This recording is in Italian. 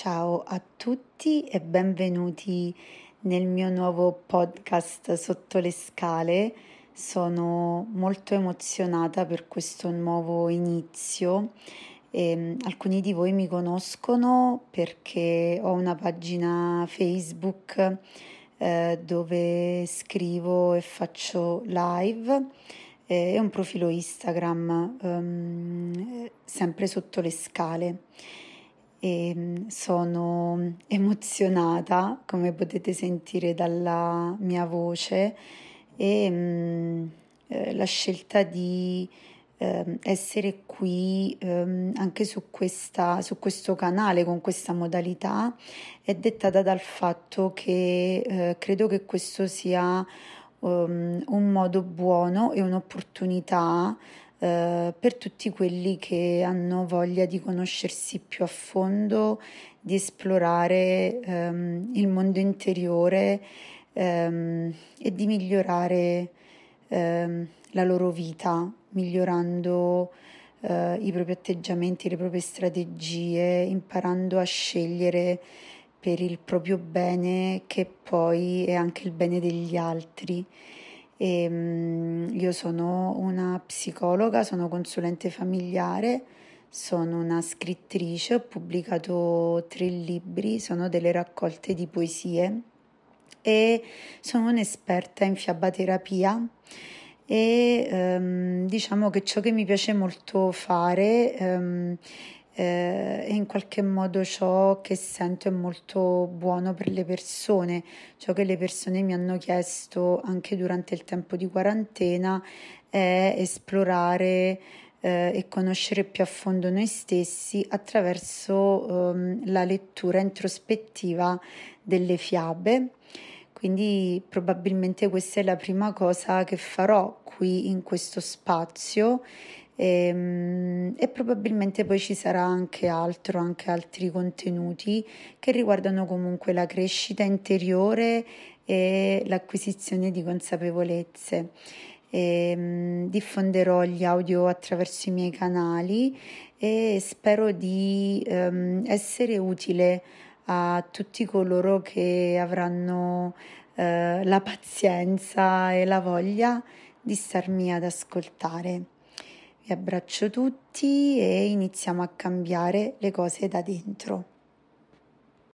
Ciao a tutti e benvenuti nel mio nuovo podcast Sotto le scale. Sono molto emozionata per questo nuovo inizio. E, ehm, alcuni di voi mi conoscono perché ho una pagina Facebook eh, dove scrivo e faccio live e un profilo Instagram um, sempre sotto le scale e mm, sono emozionata, come potete sentire dalla mia voce, e mm, eh, la scelta di eh, essere qui eh, anche su, questa, su questo canale con questa modalità è dettata dal fatto che eh, credo che questo sia un modo buono e un'opportunità eh, per tutti quelli che hanno voglia di conoscersi più a fondo, di esplorare ehm, il mondo interiore ehm, e di migliorare ehm, la loro vita, migliorando eh, i propri atteggiamenti, le proprie strategie, imparando a scegliere per il proprio bene che poi è anche il bene degli altri. E, um, io sono una psicologa, sono consulente familiare, sono una scrittrice, ho pubblicato tre libri, sono delle raccolte di poesie e sono un'esperta in fiabaterapia e um, diciamo che ciò che mi piace molto fare um, eh, in qualche modo ciò che sento è molto buono per le persone, ciò che le persone mi hanno chiesto anche durante il tempo di quarantena è esplorare eh, e conoscere più a fondo noi stessi attraverso ehm, la lettura introspettiva delle fiabe. Quindi probabilmente questa è la prima cosa che farò qui in questo spazio e, ehm, e, probabilmente poi ci sarà anche altro, anche altri contenuti che riguardano comunque la crescita interiore e l'acquisizione di consapevolezze. E, um, diffonderò gli audio attraverso i miei canali e spero di um, essere utile a tutti coloro che avranno uh, la pazienza e la voglia di starmi ad ascoltare. Vi abbraccio tutti e iniziamo a cambiare le cose da dentro.